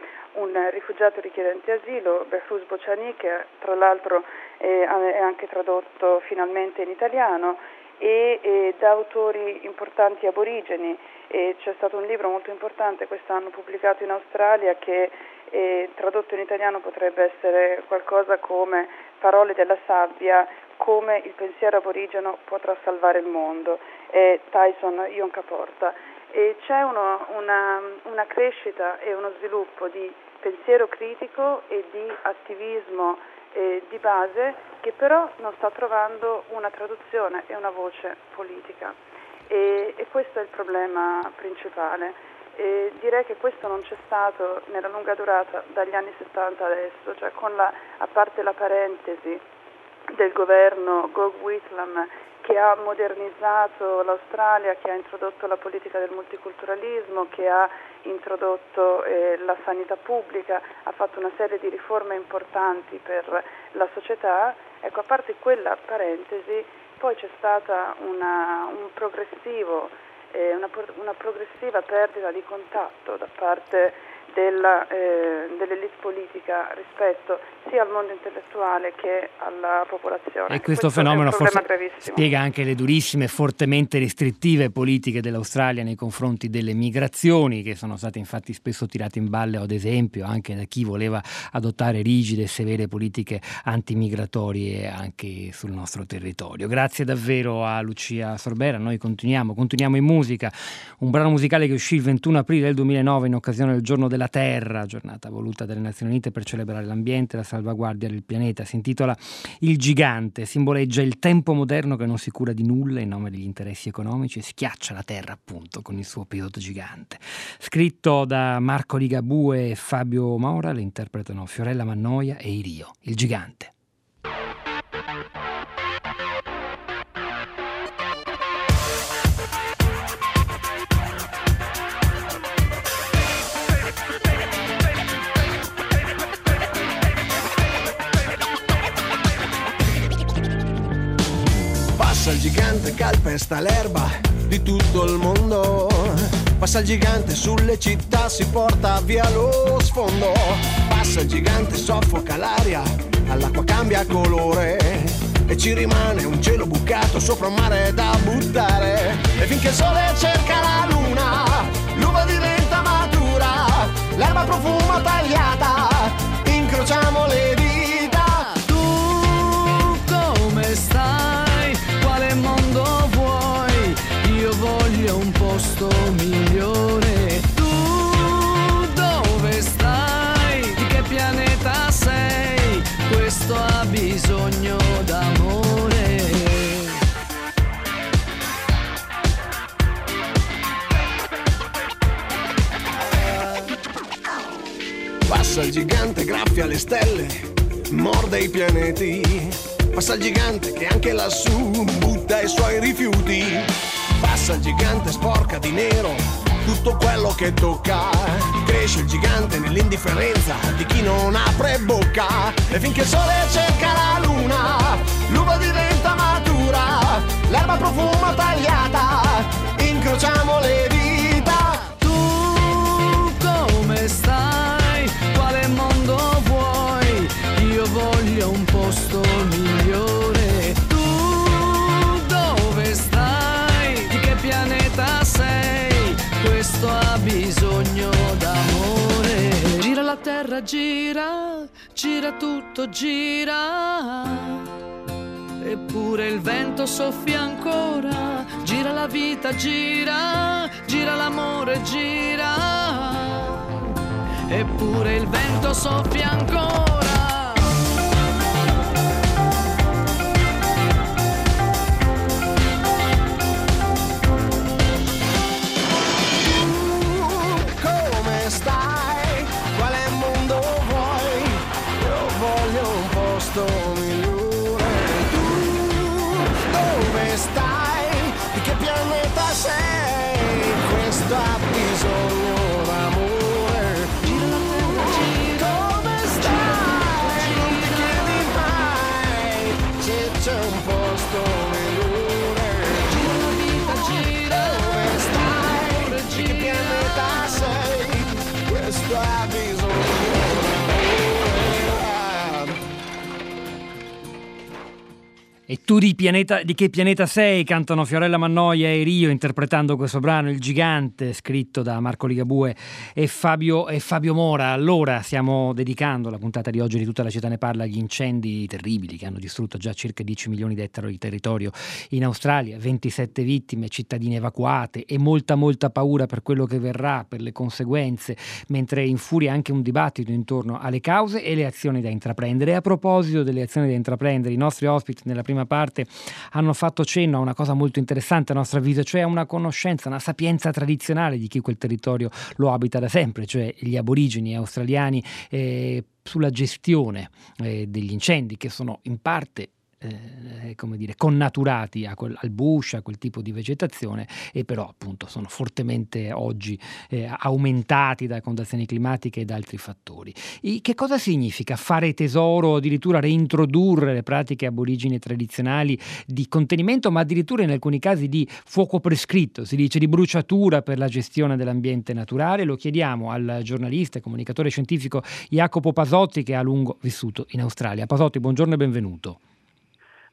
un rifugiato richiedente asilo, Behruz Bociani, che tra l'altro è, è anche tradotto finalmente in italiano, e, e da autori importanti aborigeni. E c'è stato un libro molto importante quest'anno pubblicato in Australia che eh, tradotto in italiano potrebbe essere qualcosa come Parole della sabbia, come il pensiero aborigeno potrà salvare il mondo, è Tyson Yonkaporta. E c'è uno, una, una crescita e uno sviluppo di pensiero critico e di attivismo eh, di base che però non sta trovando una traduzione e una voce politica e, e questo è il problema principale. E direi che questo non c'è stato nella lunga durata dagli anni 70 adesso, cioè la, a parte la parentesi del governo Gog Whitlam che ha modernizzato l'Australia, che ha introdotto la politica del multiculturalismo, che ha introdotto eh, la sanità pubblica, ha fatto una serie di riforme importanti per la società, ecco a parte quella parentesi poi c'è stata una, un eh, una, una progressiva perdita di contatto da parte della, eh, dell'elite politica rispetto sia al mondo intellettuale che alla popolazione. E questo, questo fenomeno forse spiega anche le durissime fortemente restrittive politiche dell'Australia nei confronti delle migrazioni, che sono state infatti spesso tirate in balle, ad esempio, anche da chi voleva adottare rigide e severe politiche antimigratorie anche sul nostro territorio. Grazie davvero a Lucia Sorbera, noi continuiamo, continuiamo in musica, un brano musicale che uscì il 21 aprile del 2009 in occasione del giorno della della Terra, giornata voluta dalle Nazioni Unite per celebrare l'ambiente e la salvaguardia del pianeta. Si intitola Il gigante, simboleggia il tempo moderno che non si cura di nulla in nome degli interessi economici e schiaccia la Terra appunto con il suo pilota gigante. Scritto da Marco Ligabue e Fabio Maura, le interpretano Fiorella Mannoia e Irio, il gigante. Gigante, calpesta l'erba di tutto il mondo. Passa il gigante sulle città, si porta via lo sfondo. Passa il gigante, soffoca l'aria, all'acqua cambia colore. E ci rimane un cielo bucato sopra un mare da buttare. E finché il sole cerca la luna, l'uva diventa matura, l'erba profuma tagliata, incrociamo Passa il gigante, graffia le stelle morde i pianeti. Passa il gigante che anche lassù butta i suoi rifiuti. Passa il gigante sporca di nero tutto quello che tocca. Cresce il gigante nell'indifferenza di chi non apre bocca. E finché il sole cerca la luna, l'uva diventa matura, l'erba profuma tagliata, incrociamo le dita. Gira, gira tutto, gira. Eppure il vento soffia ancora, gira la vita, gira, gira l'amore, gira. Eppure il vento soffia ancora. E tu di, pianeta- di che pianeta sei? Cantano Fiorella Mannoia e Rio interpretando questo brano Il Gigante, scritto da Marco Ligabue e Fabio, e Fabio Mora. Allora stiamo dedicando la puntata di oggi di tutta la città ne parla agli incendi terribili che hanno distrutto già circa 10 milioni di ettari di territorio in Australia, 27 vittime, cittadine evacuate e molta molta paura per quello che verrà, per le conseguenze, mentre infuria anche un dibattito intorno alle cause e le azioni da intraprendere. E a proposito delle azioni da intraprendere, i nostri ospiti nella prima parte hanno fatto cenno a una cosa molto interessante a nostro avviso, cioè a una conoscenza, una sapienza tradizionale di chi quel territorio lo abita da sempre, cioè gli aborigeni australiani eh, sulla gestione eh, degli incendi che sono in parte eh, come dire, connaturati quel- al bush, a quel tipo di vegetazione e però appunto sono fortemente oggi eh, aumentati da condizioni climatiche e da altri fattori. I- che cosa significa fare tesoro o addirittura reintrodurre le pratiche aborigine tradizionali di contenimento, ma addirittura in alcuni casi di fuoco prescritto, si dice di bruciatura per la gestione dell'ambiente naturale? Lo chiediamo al giornalista e comunicatore scientifico Jacopo Pasotti che ha a lungo vissuto in Australia. Pasotti, buongiorno e benvenuto.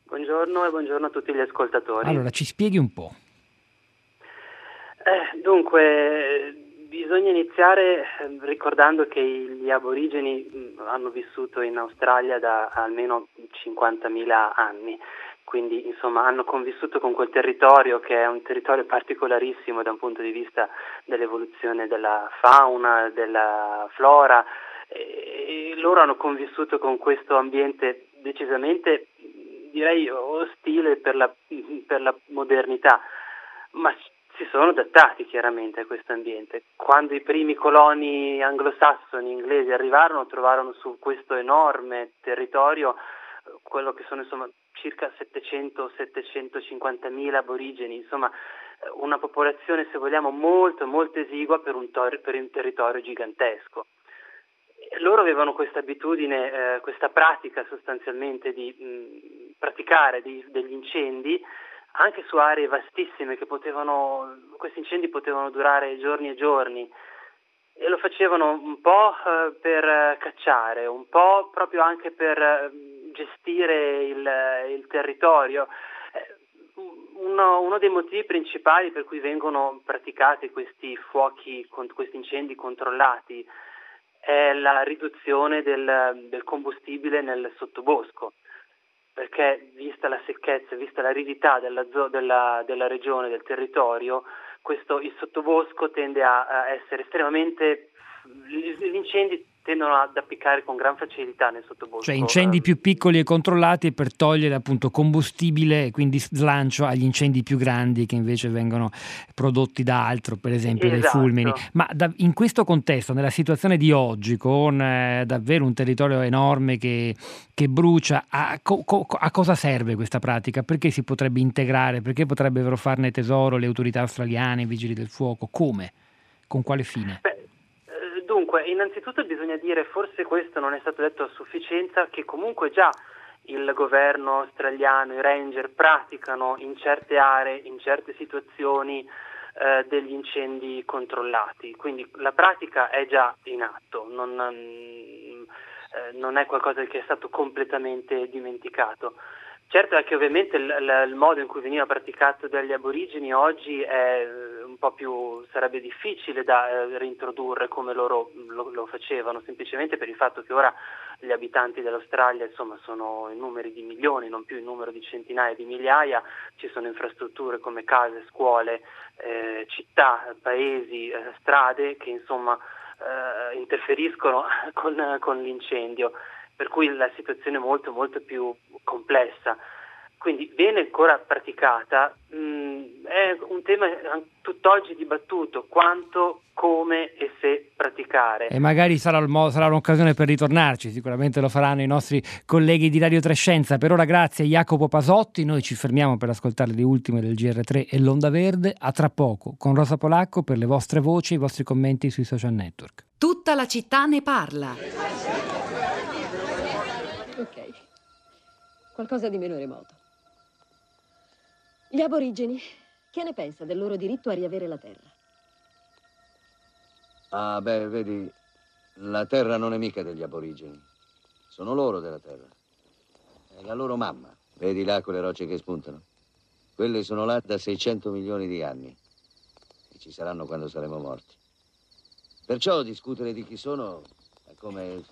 Buongiorno e buongiorno a tutti gli ascoltatori. Allora, ci spieghi un po'. Eh, dunque, bisogna iniziare eh, ricordando che gli aborigeni hanno vissuto in Australia da almeno 50.000 anni, quindi insomma hanno convissuto con quel territorio che è un territorio particolarissimo da un punto di vista dell'evoluzione della fauna, della flora, e loro hanno convissuto con questo ambiente decisamente direi ostile per la, per la modernità, ma si sono adattati chiaramente a questo ambiente. Quando i primi coloni anglosassoni inglesi arrivarono, trovarono su questo enorme territorio quello che sono insomma circa 700-750 mila aborigeni, insomma una popolazione se vogliamo molto molto esigua per un, tor- per un territorio gigantesco. Loro avevano questa abitudine, eh, questa pratica sostanzialmente di mh, praticare dei, degli incendi anche su aree vastissime che potevano, questi incendi potevano durare giorni e giorni e lo facevano un po' eh, per cacciare, un po' proprio anche per eh, gestire il, il territorio. Eh, uno, uno, dei motivi principali per cui vengono praticati questi fuochi, questi incendi controllati è la riduzione del, del combustibile nel sottobosco perché vista la secchezza, vista l'aridità della, della, della regione, del territorio, questo, il sottobosco tende a, a essere estremamente, gli incendi tendono ad appiccare con gran facilità nel sottobosco. Cioè incendi più piccoli e controllati per togliere appunto combustibile e quindi slancio agli incendi più grandi che invece vengono prodotti da altro, per esempio dai Esatto. fulmini. Ma da- in questo contesto, nella situazione di oggi, con eh, davvero un territorio enorme che, che brucia, a, co- co- a cosa serve questa pratica? Perché si potrebbe integrare? Perché potrebbero farne tesoro le autorità australiane, i vigili del fuoco? Come? Con quale fine? Beh, eh, dunque, innanzitutto bisogna dire, forse questo non è stato detto a sufficienza, che comunque già il governo australiano, i ranger praticano in certe aree, in certe situazioni eh, degli incendi controllati, quindi la pratica è già in atto, non, eh, non è qualcosa che è stato completamente dimenticato. Certo è che ovviamente il, il- modo in cui veniva praticato dagli aborigeni oggi è eh, un po' più sarebbe difficile da eh, reintrodurre come loro lo, lo facevano, semplicemente per il fatto che ora gli abitanti dell'Australia insomma sono in numeri di milioni, non più in numero di centinaia di migliaia, ci sono infrastrutture come case, scuole, eh, città, paesi, eh, strade che insomma eh, interferiscono con, con l'incendio per cui la situazione è molto molto più complessa. Quindi viene ancora praticata, mh, è un tema tutt'oggi dibattuto, quanto, come e se praticare. E magari sarà, mo- sarà un'occasione per ritornarci, sicuramente lo faranno i nostri colleghi di Radio Trescenza. Per ora grazie a Jacopo Pasotti, noi ci fermiamo per ascoltare le ultime del GR3 e l'Onda Verde. A tra poco con Rosa Polacco per le vostre voci e i vostri commenti sui social network. Tutta la città ne parla. Qualcosa di meno remoto. Gli aborigeni, che ne pensa del loro diritto a riavere la terra? Ah, beh, vedi, la terra non è mica degli aborigeni. Sono loro della terra. È la loro mamma. Vedi là quelle rocce che spuntano? Quelle sono là da 600 milioni di anni. E ci saranno quando saremo morti. Perciò discutere di chi sono è come...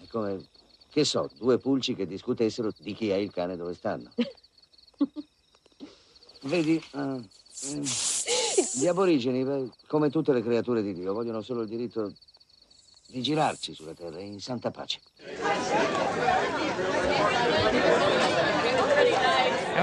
È come... Che so, due pulci che discutessero di chi è il cane dove stanno. Vedi, ah, eh, gli aborigeni, beh, come tutte le creature di Dio, vogliono solo il diritto di girarci sulla terra in santa pace.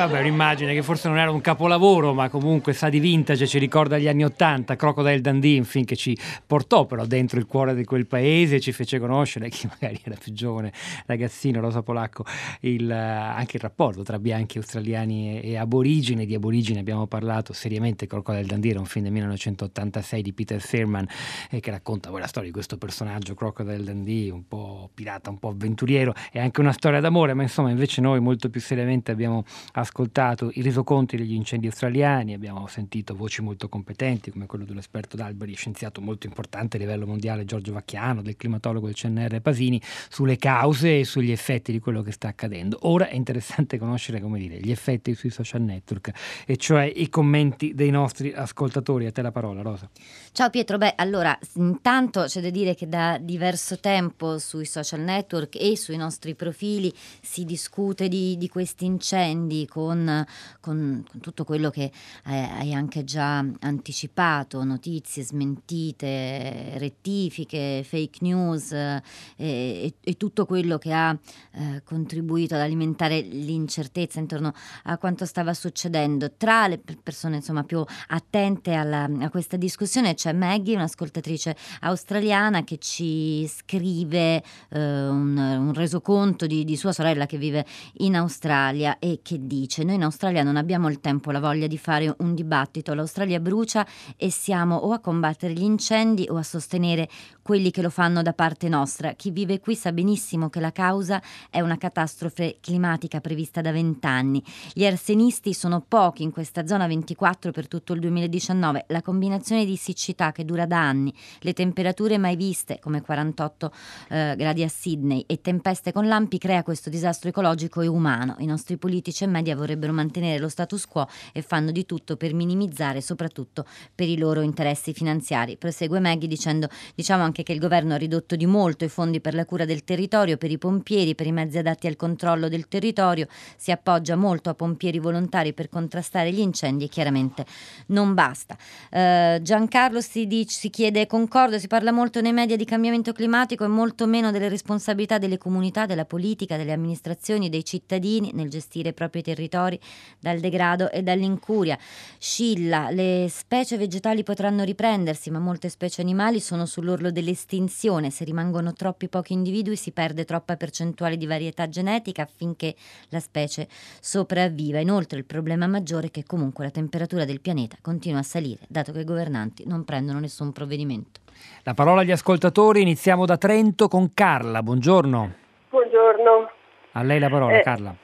Vabbè, un'immagine che forse non era un capolavoro, ma comunque sa di vintage, ci ricorda gli anni Ottanta, Crocodile Dundee, un film che ci portò però dentro il cuore di quel paese, ci fece conoscere, chi magari era più giovane, ragazzino, Rosa Polacco, il, eh, anche il rapporto tra bianchi australiani e, e aborigeni. Di aborigeni abbiamo parlato seriamente, Crocodile Dundee era un film del 1986 di Peter Fairman eh, che racconta poi la storia di questo personaggio, Crocodile Dundee, un po' pirata, un po' avventuriero, e anche una storia d'amore, ma insomma invece noi molto più seriamente abbiamo ascoltato i resoconti degli incendi australiani, abbiamo sentito voci molto competenti come quello dell'esperto d'Alberi, scienziato molto importante a livello mondiale Giorgio Vacchiano, del climatologo del CNR Pasini, sulle cause e sugli effetti di quello che sta accadendo. Ora è interessante conoscere, dire, gli effetti sui social network, e cioè i commenti dei nostri ascoltatori. A te la parola, Rosa. Ciao Pietro, beh allora intanto c'è da dire che da diverso tempo sui social network e sui nostri profili si discute di, di questi incendi con, con- con tutto quello che eh, hai anche già anticipato, notizie smentite, rettifiche, fake news eh, e, e tutto quello che ha eh, contribuito ad alimentare l'incertezza intorno a quanto stava succedendo. Tra le per- persone insomma più attente alla- a questa discussione c'è Maggie, un'ascoltatrice australiana che ci scrive eh, un, un resoconto di, di sua sorella che vive in Australia e che dice noi in Australia non abbiamo il tempo, la voglia di fare un dibattito, l'Australia brucia e siamo o a combattere gli incendi o a sostenere quelli che lo fanno da parte nostra. Chi vive qui sa benissimo che la causa è una catastrofe climatica prevista da vent'anni. Gli arsenisti sono pochi in questa zona 24 per tutto il 2019. La combinazione di siccità che dura da anni, le temperature mai viste come 48 eh, gradi a Sydney e tempeste con lampi crea questo disastro ecologico e umano. I nostri politici e media vorrebbero mantenere lo status quo e fanno di tutto per minimizzare soprattutto per i loro interessi finanziari. Prosegue Maggie dicendo diciamo anche che il governo ha ridotto di molto i fondi per la cura del territorio, per i pompieri, per i mezzi adatti al controllo del territorio, si appoggia molto a pompieri volontari per contrastare gli incendi e chiaramente non basta. Eh, Giancarlo si, dice, si chiede concordo, si parla molto nei media di cambiamento climatico e molto meno delle responsabilità delle comunità, della politica, delle amministrazioni, dei cittadini nel gestire i propri territori dal degrado e dall'incuria. Scilla, le specie vegetali potranno riprendersi, ma molte specie animali sono sull'orlo dell'estinzione. Se rimangono troppi pochi individui si perde troppa percentuale di varietà genetica affinché la specie sopravviva. Inoltre il problema maggiore è che comunque la temperatura del pianeta continua a salire, dato che i governanti non prendono nessun provvedimento. La parola agli ascoltatori, iniziamo da Trento con Carla, buongiorno. Buongiorno. A lei la parola Eh, Carla.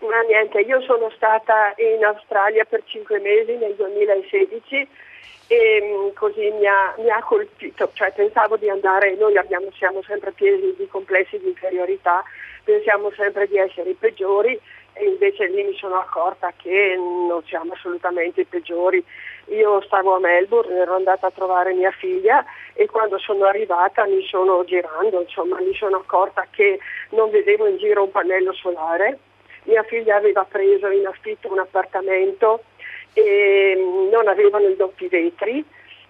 Ma niente, io sono stata in Australia per cinque mesi nel 2016 e mh, così mi ha, mi ha colpito, cioè pensavo di andare, noi abbiamo, siamo sempre pieni di complessi di inferiorità, pensiamo sempre di essere i peggiori e invece lì mi sono accorta che non siamo assolutamente i peggiori. Io stavo a Melbourne, ero andata a trovare mia figlia e quando sono arrivata mi sono girando, insomma mi sono accorta che non vedevo in giro un pannello solare. Mia figlia aveva preso in affitto un appartamento e mm, non avevano i doppi vetri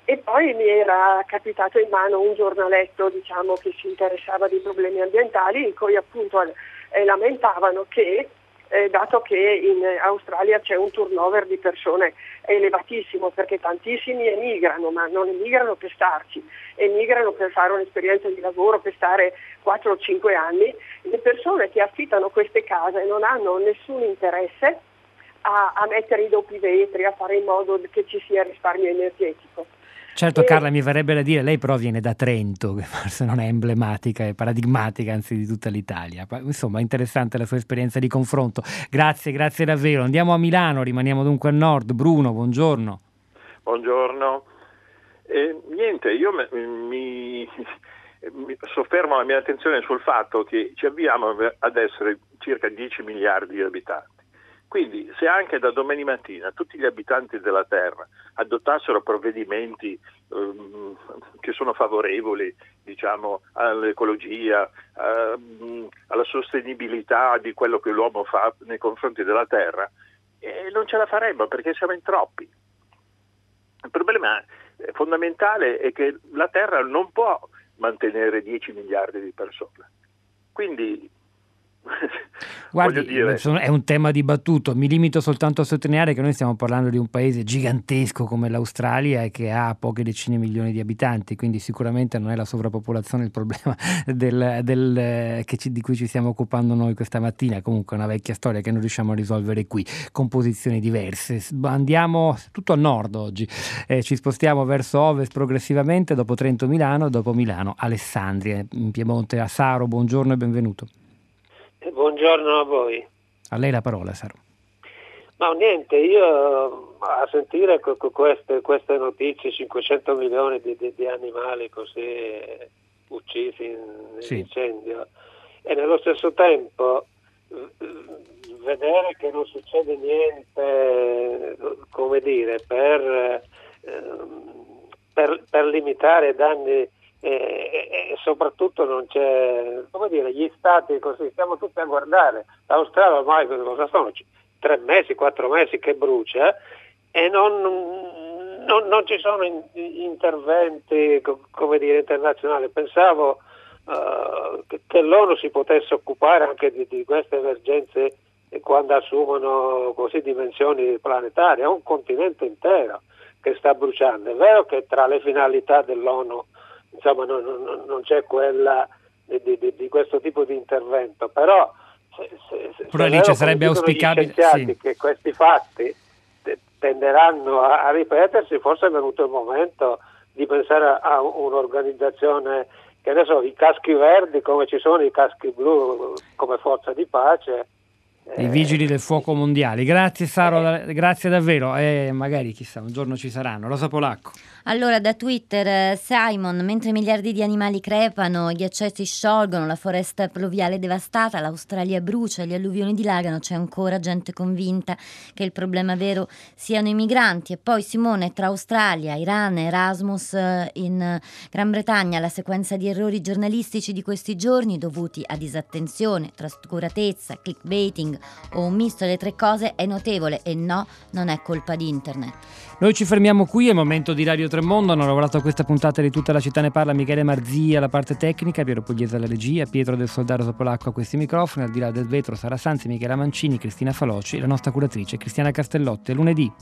e poi mi era capitato in mano un giornaletto diciamo, che si interessava di problemi ambientali in cui appunto eh, lamentavano che eh, dato che in Australia c'è un turnover di persone elevatissimo perché tantissimi emigrano, ma non emigrano per starci, emigrano per fare un'esperienza di lavoro, per stare 4 o 5 anni, le persone che affittano queste case non hanno nessun interesse a, a mettere i doppi vetri, a fare in modo che ci sia risparmio energetico. Certo E- Carla, mi verrebbe da dire, lei però viene da Trento, che forse non è emblematica, è paradigmatica anzi di tutta l'Italia. Insomma, interessante la sua esperienza di confronto. Grazie, grazie davvero. Andiamo a Milano, rimaniamo dunque a nord. Bruno, buongiorno. Buongiorno. Eh, niente, io me- mi, mi soffermo la mia attenzione sul fatto che ci avviamo ad essere circa 10 miliardi di abitanti. Quindi se anche da domani mattina tutti gli abitanti della Terra adottassero provvedimenti ehm, che sono favorevoli diciamo, all'ecologia, ehm, alla sostenibilità di quello che l'uomo fa nei confronti della Terra, eh, non ce la faremmo perché siamo in troppi. Il problema eh, fondamentale è che la Terra non può mantenere 10 miliardi di persone. Quindi Guardi, dire, è un tema dibattuto, mi limito soltanto a sottolineare che noi stiamo parlando di un paese gigantesco come l'Australia e che ha poche decine di milioni di abitanti, quindi sicuramente non è la sovrappopolazione il problema del- del, che ci- di cui ci stiamo occupando noi questa mattina, comunque è una vecchia storia che non riusciamo a risolvere qui, con posizioni diverse. Andiamo tutto a nord oggi, Eh, ci spostiamo verso ovest progressivamente, dopo Trento Milano, dopo Milano Alessandria, in Piemonte a Saro, buongiorno e benvenuto. Buongiorno a voi. A lei la parola, Saro. Ma niente, io a sentire que- que- queste, queste notizie, 500 milioni di, di- di animali così uccisi in Sì. incendio e nello stesso tempo vedere che non succede niente, come dire, per, eh, per, per limitare i danni e, e- soprattutto non c'è, come dire, gli stati così, stiamo tutti a guardare, l'Australia ormai cosa sono? Tre mesi, quattro mesi che brucia e non, non- non ci sono in- interventi, co- come dire, internazionali. Pensavo eh, che- l'ONU si potesse occupare anche di, di queste emergenze quando assumono così dimensioni planetarie, è un continente intero che sta bruciando. È vero che tra le finalità dell'ONU insomma, non, non- non c'è quella di, di- di- questo tipo di intervento, però se, se- se- Però sarebbe auspicabile- sì. che questi fatti te- tenderanno a, a ripetersi, forse è venuto il momento di pensare a, a un'organizzazione che ne so, i caschi verdi come ci sono i caschi blu come forza di pace, I vigili del fuoco mondiali. Grazie Saro, grazie davvero e magari chissà un giorno ci saranno. Rosa Polacco. Allora, da Twitter, eh, Simon, mentre miliardi di animali crepano, i ghiacciai si sciolgono, la foresta pluviale è devastata, l'Australia brucia, gli alluvioni dilagano, c'è ancora gente convinta che il problema vero siano i migranti. E poi Simone, tra Australia, Iran, Erasmus eh, in Gran Bretagna, la sequenza di errori giornalistici di questi giorni dovuti a disattenzione, trascuratezza, clickbaiting o un misto delle tre cose è notevole e no, non è colpa di internet. Noi ci fermiamo qui, è momento di Radio Tremondo, hanno lavorato a questa puntata di tutta la città ne parla Michele Marzia alla parte tecnica, Piero Pugliese alla regia, Pietro del Soldaro Polacco a questi microfoni, al di là del vetro Sara Sanzi, Michela Mancini, Cristina Faloci e la nostra curatrice Cristiana Castellotti. A lunedì.